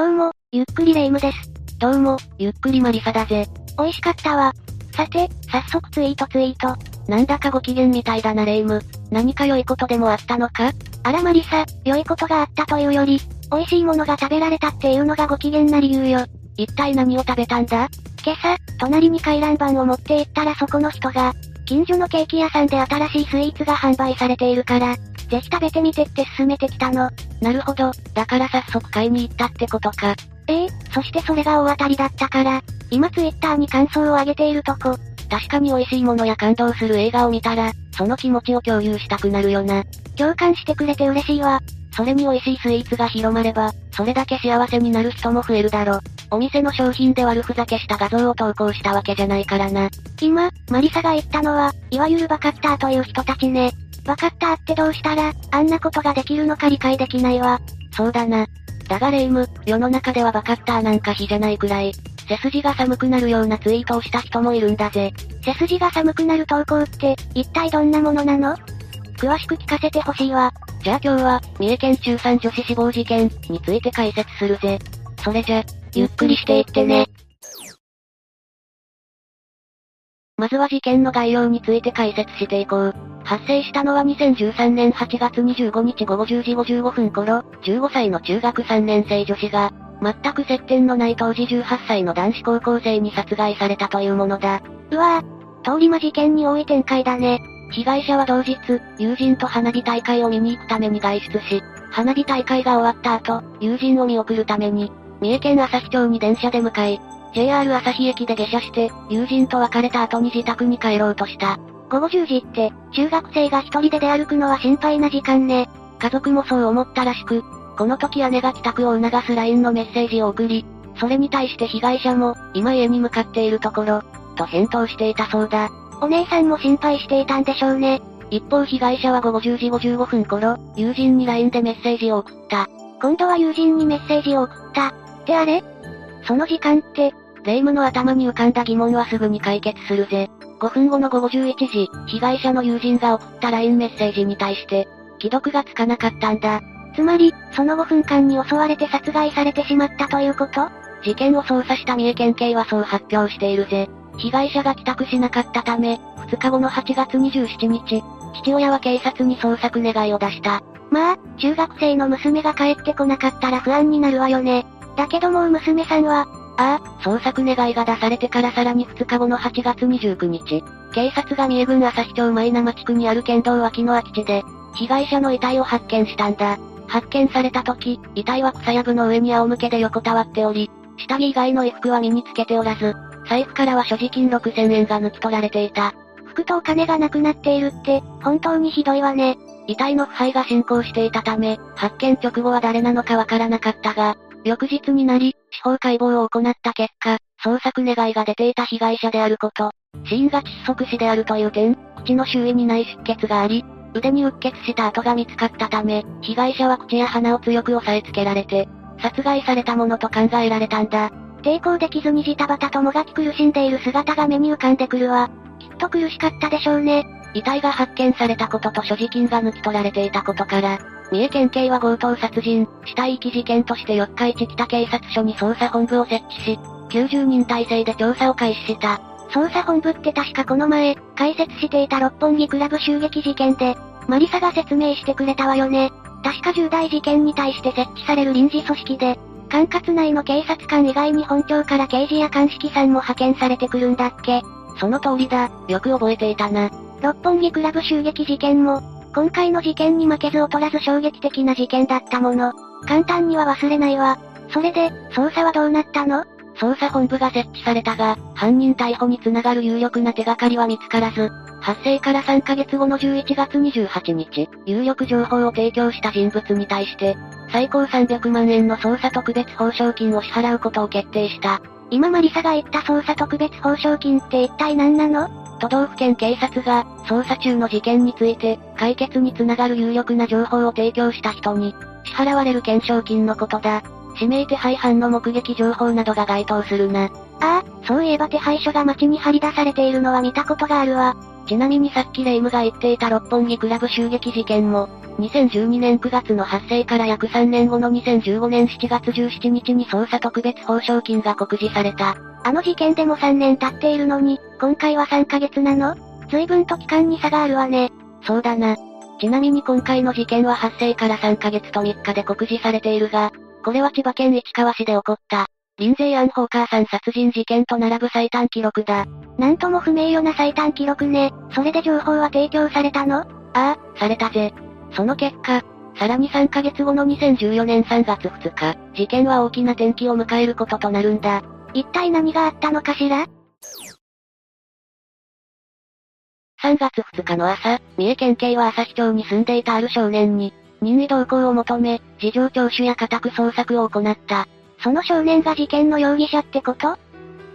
どうも、ゆっくりレ夢ムです。どうも、ゆっくりマリサだぜ。美味しかったわ。さて、早速ツイートツイート。なんだかご機嫌みたいだなレ夢ム。何か良いことでもあったのか？あらマリサ、良いことがあったというより、美味しいものが食べられたっていうのがご機嫌な理由よ。一体何を食べたんだ？今朝、隣に回覧板を持って行ったらそこの人が、近所のケーキ屋さんで新しいスイーツが販売されているから、ぜひ食べてみてって勧めてきたの。なるほど、だから早速買いに行ったってことか。ええそしてそれが大当たりだったから、今ツイッターに感想を上げているとこ。確かに美味しいものや感動する映画を見たら、その気持ちを共有したくなるよな。共感してくれて嬉しいわ。それに美味しいスイーツが広まれば、それだけ幸せになる人も増えるだろ。お店の商品で悪ふざけした画像を投稿したわけじゃないからな。今、マリサが言ったのは、いわゆるバカッターという人たちね。バカッターってどうしたら、あんなことができるのか理解できないわ。そうだな。だがレイム、世の中ではバカッターなんか比じゃないくらい、背筋が寒くなるようなツイートをした人もいるんだぜ。背筋が寒くなる投稿って、一体どんなものなの？詳しく聞かせてほしいわ。じゃあ今日は、三重県中産女子死亡事件について解説するぜ。それじゃ、ゆっくりしていってね。まずは事件の概要について解説していこう。発生したのは2013年8月25日午後10時55分頃、15歳の中学3年生女子が、全く接点のない当時18歳の男子高校生に殺害されたというものだ。うわぁ、通り魔事件に多い展開だね。被害者は同日、友人と花火大会を見に行くために外出し、花火大会が終わった後、友人を見送るために、三重県朝日町に電車で向かい、JR 朝日駅で下車して、友人と別れた後に自宅に帰ろうとした。午後10時って、中学生が一人で出歩くのは心配な時間ね。家族もそう思ったらしく、この時姉が帰宅を促す LINE のメッセージを送り、それに対して被害者も、今家に向かっているところ、と返答していたそうだ。お姉さんも心配していたんでしょうね。一方被害者は午後10時55分頃、友人に LINE でメッセージを送った。今度は友人にメッセージを送った。ってあれ？その時間って、霊夢の頭に浮かんだ疑問はすぐに解決するぜ。5分後の午後11時、被害者の友人が送った LINE メッセージに対して、既読がつかなかったんだ。つまり、その5分間に襲われて殺害されてしまったということ？事件を捜査した三重県警はそう発表しているぜ。被害者が帰宅しなかったため、2日後の8月27日、父親は警察に捜索願いを出した。まあ、中学生の娘が帰ってこなかったら不安になるわよね。だけどもう娘さんは、ああ、捜索願いが出されてからさらに2日後の8月29日、警察が三重郡朝日町舞生地区にある県道脇の空き地で、被害者の遺体を発見したんだ。発見された時、遺体は草やぶの上に仰向けで横たわっており、下着以外の衣服は身につけておらず、財布からは所持金6000円が抜き取られていた。服とお金がなくなっているって、本当にひどいわね。遺体の腐敗が進行していたため、発見直後は誰なのかわからなかったが、翌日になり、司法解剖を行った結果、捜索願いが出ていた被害者であること、死因が窒息死であるという点、口の周囲にない出血があり、腕にうっ血した跡が見つかったため、被害者は口や鼻を強く押さえつけられて、殺害されたものと考えられたんだ。抵抗できずにジタバタともがき苦しんでいる姿が目に浮かんでくるわ。きっと苦しかったでしょうね。遺体が発見されたことと所持金が抜き取られていたことから、三重県警は強盗殺人、死体遺棄事件として四日市北警察署に捜査本部を設置し、90人体制で調査を開始した。捜査本部って確かこの前、解説していた六本木クラブ襲撃事件で、マリサが説明してくれたわよね。確か重大事件に対して設置される臨時組織で、管轄内の警察官以外に本庁から刑事や鑑識さんも派遣されてくるんだっけ。その通りだ、よく覚えていたな。六本木クラブ襲撃事件も、今回の事件に負けず劣らず衝撃的な事件だったもの。簡単には忘れないわ。それで、捜査はどうなったの？捜査本部が設置されたが、犯人逮捕につながる有力な手がかりは見つからず、発生から3ヶ月後の11月28日、有力情報を提供した人物に対して、最高300万円の捜査特別報奨金を支払うことを決定した。今マリサが言った捜査特別報奨金って一体何なの？都道府県警察が、捜査中の事件について、解決につながる有力な情報を提供した人に、支払われる懸賞金のことだ。指名手配犯の目撃情報などが該当するな。ああ、そういえば手配書が街に張り出されているのは見たことがあるわ。ちなみにさっきレイムが言っていた六本木クラブ襲撃事件も、2012年9月の発生から約3年後の2015年7月17日に捜査特別報奨金が告示された。あの事件でも3年経っているのに、今回は3ヶ月なの？随分と期間に差があるわね。そうだな。ちなみに今回の事件は発生から3ヶ月と3日で告示されているが、これは千葉県市川市で起こった、臨税アンホーカーさん殺人事件と並ぶ最短記録だ。なんとも不名誉な最短記録ね。それで情報は提供されたの？ああ、されたぜ。その結果、さらに3ヶ月後の2014年3月2日、事件は大きな転機を迎えることとなるんだ。一体何があったのかしら？3月2日の朝、三重県警は旭町に住んでいたある少年に、任意同行を求め、事情聴取や家宅捜索を行った。その少年が事件の容疑者ってこと？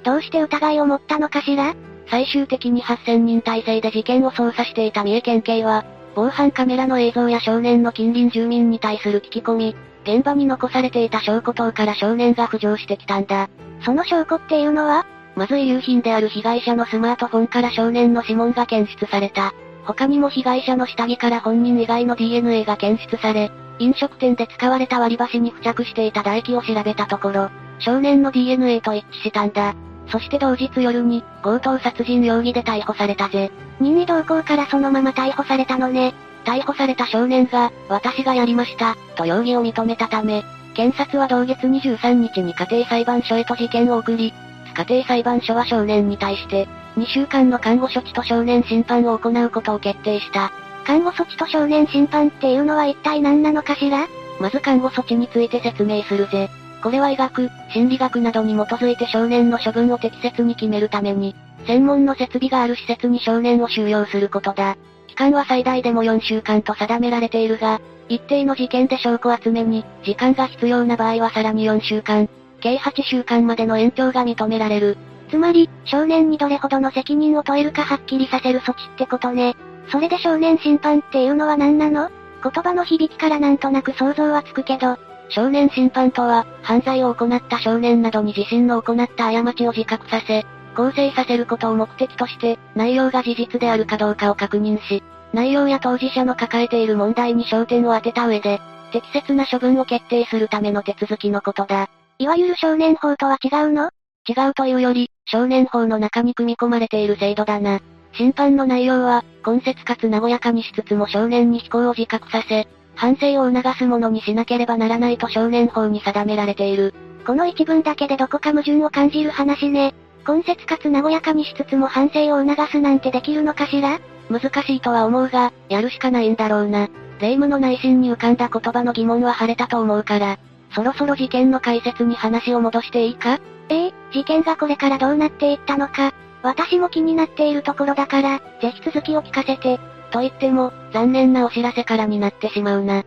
どうして疑いを持ったのかしら？最終的に8000人体制で事件を捜査していた三重県警は、防犯カメラの映像や少年の近隣住民に対する聞き込み、現場に残されていた証拠等から少年が浮上してきたんだ。その証拠っていうのはまず遺留品である被害者のスマートフォンから少年の指紋が検出された。他にも被害者の下着から本人以外の DNA が検出され、飲食店で使われた割り箸に付着していた唾液を調べたところ、少年の DNA と一致したんだ。そして同日夜に、強盗殺人容疑で逮捕されたぜ。任意同行からそのまま逮捕されたのね。逮捕された少年が、私がやりました、と容疑を認めたため、検察は同月23日に家庭裁判所へと事件を送り、家庭裁判所は少年に対して、2週間の看護処置と少年審判を行うことを決定した。看護措置と少年審判っていうのは一体何なのかしら？まず看護措置について説明するぜ。これは医学、心理学などに基づいて少年の処分を適切に決めるために、専門の設備がある施設に少年を収容することだ。期間は最大でも4週間と定められているが、一定の事件で証拠集めに、時間が必要な場合はさらに4週間、計8週間までの延長が認められる。つまり、少年にどれほどの責任を問えるかはっきりさせる措置ってことね。それで少年審判っていうのは何なの？言葉の響きからなんとなく想像はつくけど、少年審判とは、犯罪を行った少年などに自身の行った過ちを自覚させ、構成させることを目的として、内容が事実であるかどうかを確認し、内容や当事者の抱えている問題に焦点を当てた上で、適切な処分を決定するための手続きのことだ。いわゆる少年法とは違うの？違うというより、少年法の中に組み込まれている制度だな。審判の内容は、根節かつ和やかにしつつも少年に非行を自覚させ、反省を促すものにしなければならないと少年法に定められている。この一文だけでどこか矛盾を感じる話ね。根節かつ和やかにしつつも反省を促すなんてできるのかしら？難しいとは思うが、やるしかないんだろうな。霊夢の内心に浮かんだ言葉の疑問は晴れたと思うから、そろそろ事件の解説に話を戻していいか？ええ事件がこれからどうなっていったのか、私も気になっているところだから、ぜひ続きを聞かせて。と言っても、残念なお知らせからになってしまうな。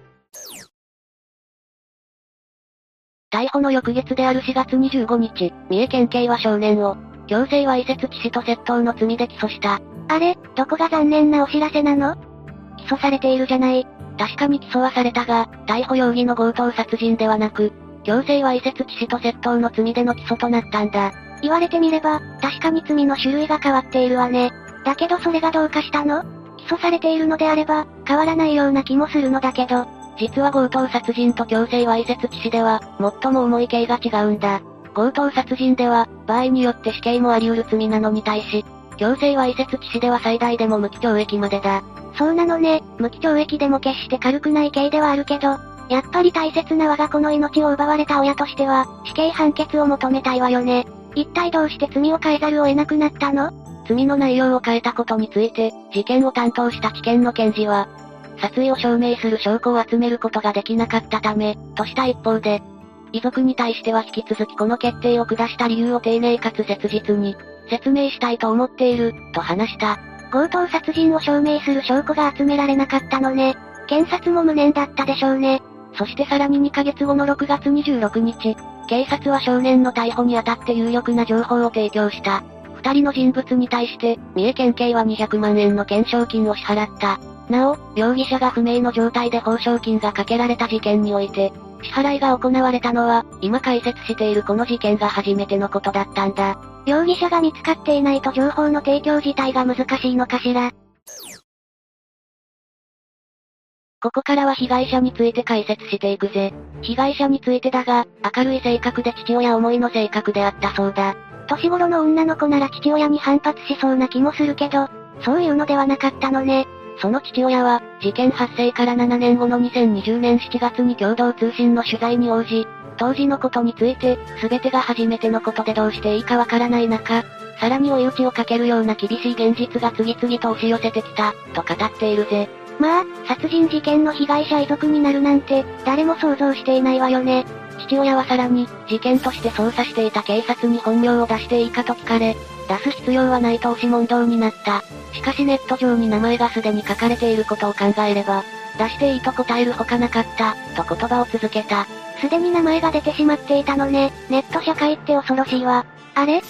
逮捕の翌月である4月25日、三重県警は少年を、強制わいせつ致死と窃盗の罪で起訴した。あれ、どこが残念なお知らせなの？起訴されているじゃない。確かに起訴はされたが、逮捕容疑の強盗殺人ではなく、強制わいせつ致死と窃盗の罪での起訴となったんだ。言われてみれば、確かに罪の種類が変わっているわね。だけどそれがどうかしたの？起訴されているのであれば、変わらないような気もするのだけど。実は強盗殺人と強制わいせつ致死では、最も重い刑が違うんだ。強盗殺人では、場合によって死刑もあり得る罪なのに対し、強制わいせつ致死では最大でも無期懲役までだ。そうなのね、無期懲役でも決して軽くない刑ではあるけど、やっぱり大切な我が子の命を奪われた親としては、死刑判決を求めたいわよね。一体どうして罪を変えざるを得なくなったの？罪の内容を変えたことについて、事件を担当した知見の検事は、殺意を証明する証拠を集めることができなかったため、とした一方で、遺族に対しては引き続きこの決定を下した理由を丁寧かつ切実に、説明したいと思っている、と話した。強盗殺人を証明する証拠が集められなかったのね。検察も無念だったでしょうね。そしてさらに2ヶ月後の6月26日、警察は少年の逮捕にあたって有力な情報を提供した。二人の人物に対して、三重県警は200万円の懸賞金を支払った。なお、容疑者が不明の状態で報奨金がかけられた事件において、支払いが行われたのは、今解説しているこの事件が初めてのことだったんだ。容疑者が見つかっていないと情報の提供自体が難しいのかしら。ここからは被害者について解説していくぜ。被害者についてだが、明るい性格で父親思いの性格であったそうだ。年頃の女の子なら父親に反発しそうな気もするけど、そういうのではなかったのね。その父親は、事件発生から7年後の2020年7月に共同通信の取材に応じ、当時のことについて、全てが初めてのことでどうしていいかわからない中、さらに追い打ちをかけるような厳しい現実が次々と押し寄せてきた、と語っているぜ。まあ、殺人事件の被害者遺族になるなんて、誰も想像していないわよね。父親はさらに、事件として捜査していた警察に本名を出していいかと聞かれ、出す必要はないと押し問答になった。しかしネット上に名前がすでに書かれていることを考えれば、出していいと答えるほかなかった、と言葉を続けた。すでに名前が出てしまっていたのね。ネット社会って恐ろしいわ。あれ？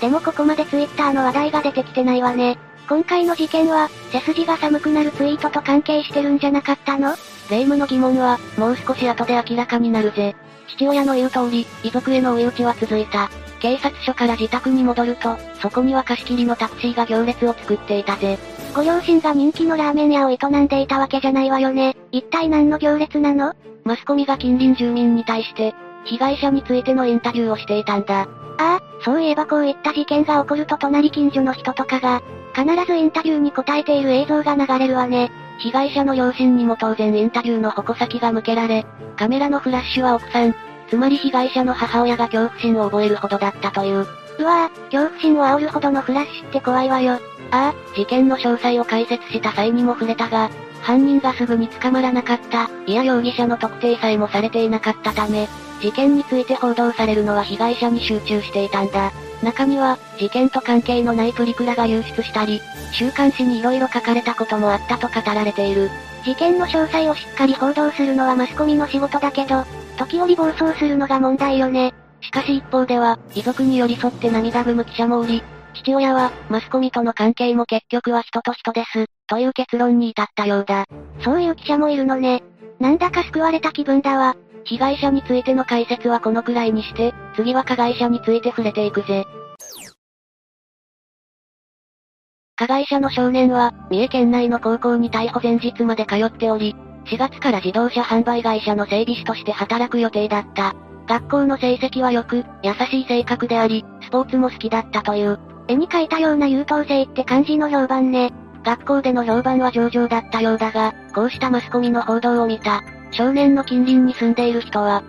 でもここまでツイッターの話題が出てきてないわね。今回の事件は、背筋が寒くなるツイートと関係してるんじゃなかったの？霊夢の疑問は、もう少し後で明らかになるぜ。父親の言う通り、遺族への追い打ちは続いた。警察署から自宅に戻ると、そこには貸し切りのタクシーが行列を作っていたぜ。ご両親が人気のラーメン屋を営んでいたわけじゃないわよね。一体何の行列なの？マスコミが近隣住民に対して、被害者についてのインタビューをしていたんだ。ああ、そういえばこういった事件が起こると隣近所の人とかが、必ずインタビューに答えている映像が流れるわね。被害者の両親にも当然インタビューの矛先が向けられ、カメラのフラッシュは奥さん、つまり被害者の母親が恐怖心を覚えるほどだったという。うわぁ、恐怖心を煽るほどのフラッシュって怖いわよ。ああ、事件の詳細を解説した際にも触れたが、犯人がすぐに捕まらなかった、いや容疑者の特定さえもされていなかったため、事件について報道されるのは被害者に集中していたんだ。中には、事件と関係のないプリクラが流出したり、週刊誌に色々書かれたこともあったと語られている。事件の詳細をしっかり報道するのはマスコミの仕事だけど、時折暴走するのが問題よね。しかし一方では、遺族に寄り添って涙ぐむ記者もおり、父親は、マスコミとの関係も結局は人と人です、という結論に至ったようだ。そういう記者もいるのね。なんだか救われた気分だわ。被害者についての解説はこのくらいにして、次は加害者について触れていくぜ。加害者の少年は、三重県内の高校に逮捕前日まで通っており、4月から自動車販売会社の整備士として働く予定だった。学校の成績は良く、優しい性格であり、スポーツも好きだったという。絵に描いたような優等生って感じの評判ね。学校での評判は上々だったようだが、こうしたマスコミの報道を見た、少年の近隣に住んでいる人は、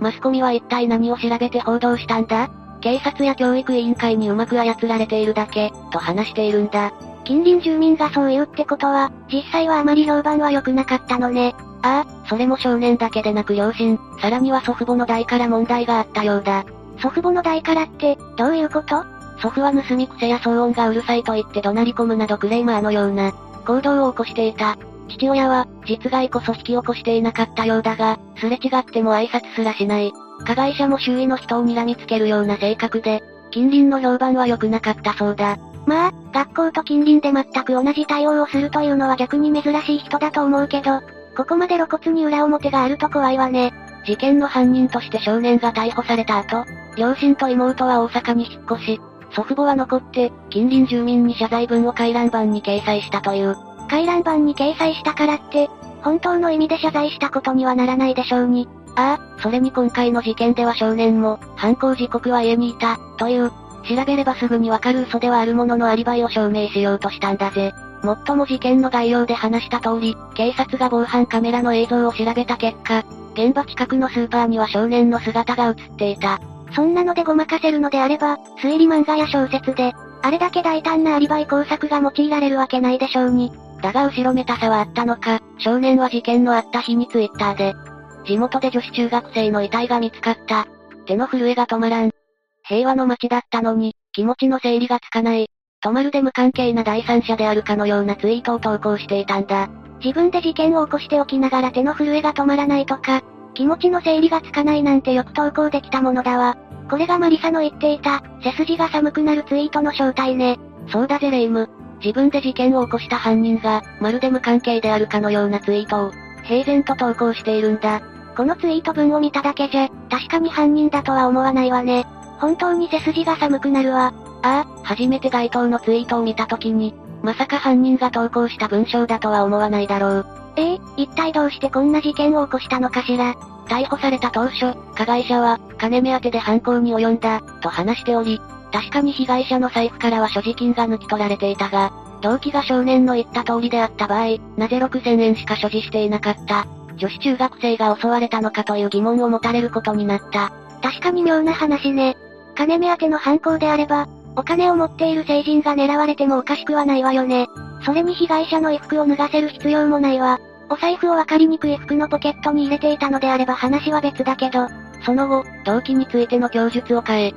マスコミは一体何を調べて報道したんだ？警察や教育委員会にうまく操られているだけ、と話しているんだ。近隣住民がそう言うってことは、実際はあまり評判は良くなかったのね。ああ、それも少年だけでなく両親、さらには祖父母の代から問題があったようだ。祖父母の代からって、どういうこと？祖父は盗み癖や騒音がうるさいと言って怒鳴り込むなどクレーマーのような、行動を起こしていた。父親は、実害こそ引き起こしていなかったようだが、すれ違っても挨拶すらしない。加害者も周囲の人を睨みつけるような性格で、近隣の評判は良くなかったそうだ。まあ、学校と近隣で全く同じ対応をするというのは逆に珍しい人だと思うけど、ここまで露骨に裏表があると怖いわね。事件の犯人として少年が逮捕された後、両親と妹は大阪に引っ越し、祖父母は残って、近隣住民に謝罪文を回覧板に掲載したという。回覧板に掲載したからって、本当の意味で謝罪したことにはならないでしょうに。ああ、それに今回の事件では少年も、犯行時刻は家にいた、という、調べればすぐにわかる嘘ではあるもののアリバイを証明しようとしたんだぜ。もっとも事件の概要で話した通り、警察が防犯カメラの映像を調べた結果、現場近くのスーパーには少年の姿が映っていた。そんなのでごまかせるのであれば、推理漫画や小説で、あれだけ大胆なアリバイ工作が用いられるわけないでしょうに。だが後ろめたさはあったのか、少年は事件のあった日にツイッターで、地元で女子中学生の遺体が見つかった。手の震えが止まらん。平和の街だったのに、気持ちの整理がつかない。とまるで無関係な第三者であるかのようなツイートを投稿していたんだ。自分で事件を起こしておきながら手の震えが止まらないとか、気持ちの整理がつかないなんてよく投稿できたものだわ。これがマリサの言っていた、背筋が寒くなるツイートの正体ね。そうだぜレイム。自分で事件を起こした犯人が、まるで無関係であるかのようなツイートを、平然と投稿しているんだ。このツイート文を見ただけじゃ、確かに犯人だとは思わないわね。本当に背筋が寒くなるわ。ああ、初めて該当のツイートを見た時に、まさか犯人が投稿した文章だとは思わないだろう。ええ一体どうしてこんな事件を起こしたのかしら。逮捕された当初、加害者は、金目当てで犯行に及んだ、と話しており、確かに被害者の財布からは所持金が抜き取られていたが、動機が少年の言った通りであった場合、なぜ6000円しか所持していなかった女子中学生が襲われたのかという疑問を持たれることになった。確かに妙な話ね。金目当ての犯行であれば、お金を持っている成人が狙われてもおかしくはないわよね。それに被害者の衣服を脱がせる必要もないわ。お財布を分かりにくい服のポケットに入れていたのであれば話は別だけど、その後、動機についての供述を変え、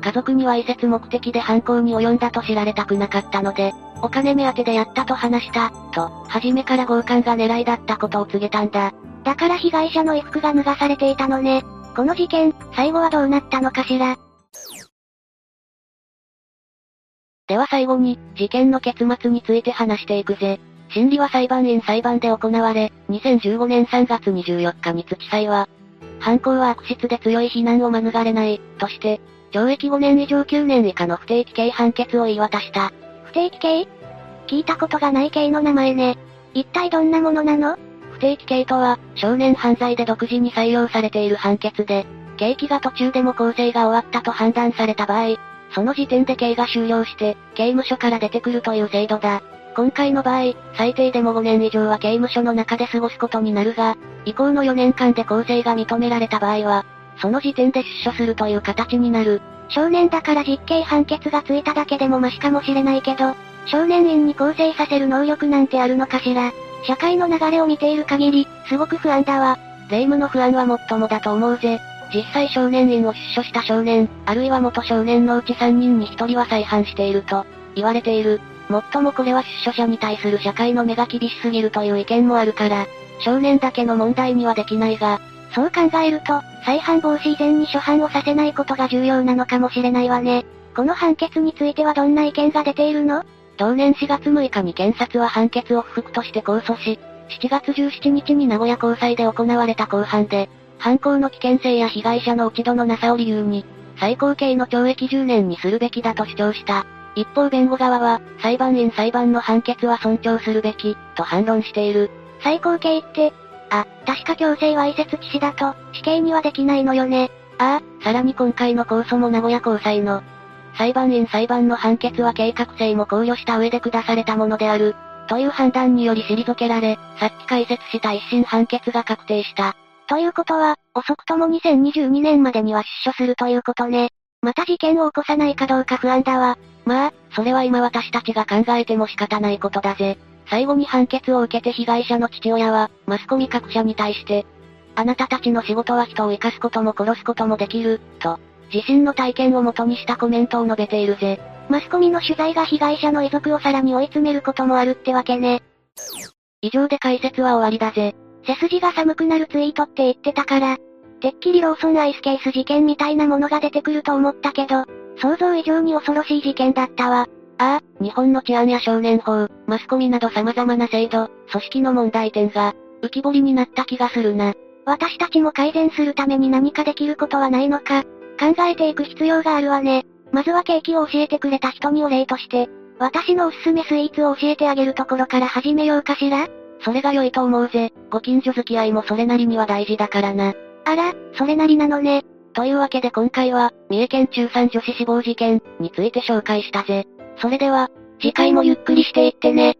家族には移設目的で犯行に及んだと知られたくなかったので、お金目当てでやったと話した、と、初めから強姦が狙いだったことを告げたんだ。だから被害者の衣服が脱がされていたのね。この事件、最後はどうなったのかしら。では最後に、事件の結末について話していくぜ。審理は裁判員裁判で行われ、2015年3月24日に土地裁は、犯行は悪質で強い非難を免れない、として、懲役5年以上9年以下の不定期刑判決を言い渡した。不定期刑？聞いたことがない刑の名前ね。一体どんなものなの？不定期刑とは、少年犯罪で独自に採用されている判決で、刑期が途中でも構成が終わったと判断された場合、その時点で刑が終了して、刑務所から出てくるという制度だ。今回の場合、最低でも5年以上は刑務所の中で過ごすことになるが、以降の4年間で構成が認められた場合は、その時点で出所するという形になる。少年だから実刑判決がついただけでもマシかもしれないけど、少年院に構成させる能力なんてあるのかしら。社会の流れを見ている限り、すごく不安だわ。霊夢の不安はもっともだと思うぜ。実際少年院を出所した少年、あるいは元少年のうち3人に1人は再犯していると、言われている。もっともこれは出所者に対する社会の目が厳しすぎるという意見もあるから、少年だけの問題にはできないが、そう考えると、再犯防止以前に初犯をさせないことが重要なのかもしれないわね。この判決についてはどんな意見が出ているの？同年4月6日に検察は判決を不服として控訴し、7月17日に名古屋高裁で行われた公判で、犯行の危険性や被害者の落ち度のなさを理由に、最高刑の懲役10年にするべきだと主張した。一方弁護側は、裁判員裁判の判決は尊重するべき、と反論している。最高刑って、あ、確か強制わいせつ致死だと、死刑にはできないのよね。ああ、さらに今回の控訴も名古屋高裁の、裁判員裁判の判決は計画性も考慮した上で下されたものである、という判断により退けられ、さっき解説した一審判決が確定した。ということは、遅くとも2022年までには出所するということね。また事件を起こさないかどうか不安だわ。まあ、それは今私たちが考えても仕方ないことだぜ。最後に判決を受けて被害者の父親は、マスコミ各社に対して、あなたたちの仕事は人を生かすことも殺すこともできる、と、自身の体験を元にしたコメントを述べているぜ。マスコミの取材が被害者の遺族をさらに追い詰めることもあるってわけね。以上で解説は終わりだぜ。背筋が寒くなるツイートって言ってたから、てっきりローソンアイスケース事件みたいなものが出てくると思ったけど、想像以上に恐ろしい事件だったわ。ああ、日本の治安や少年法、マスコミなど様々な制度、組織の問題点が、浮き彫りになった気がするな。私たちも改善するために何かできることはないのか、考えていく必要があるわね。まずはケーキを教えてくれた人にお礼として、私のおすすめスイーツを教えてあげるところから始めようかしらそれが良いと思うぜ。ご近所付き合いもそれなりには大事だからな。あら、それなりなのね。というわけで今回は、三重県中3女子死亡事件について紹介したぜ。それでは、次回もゆっくりしていってね。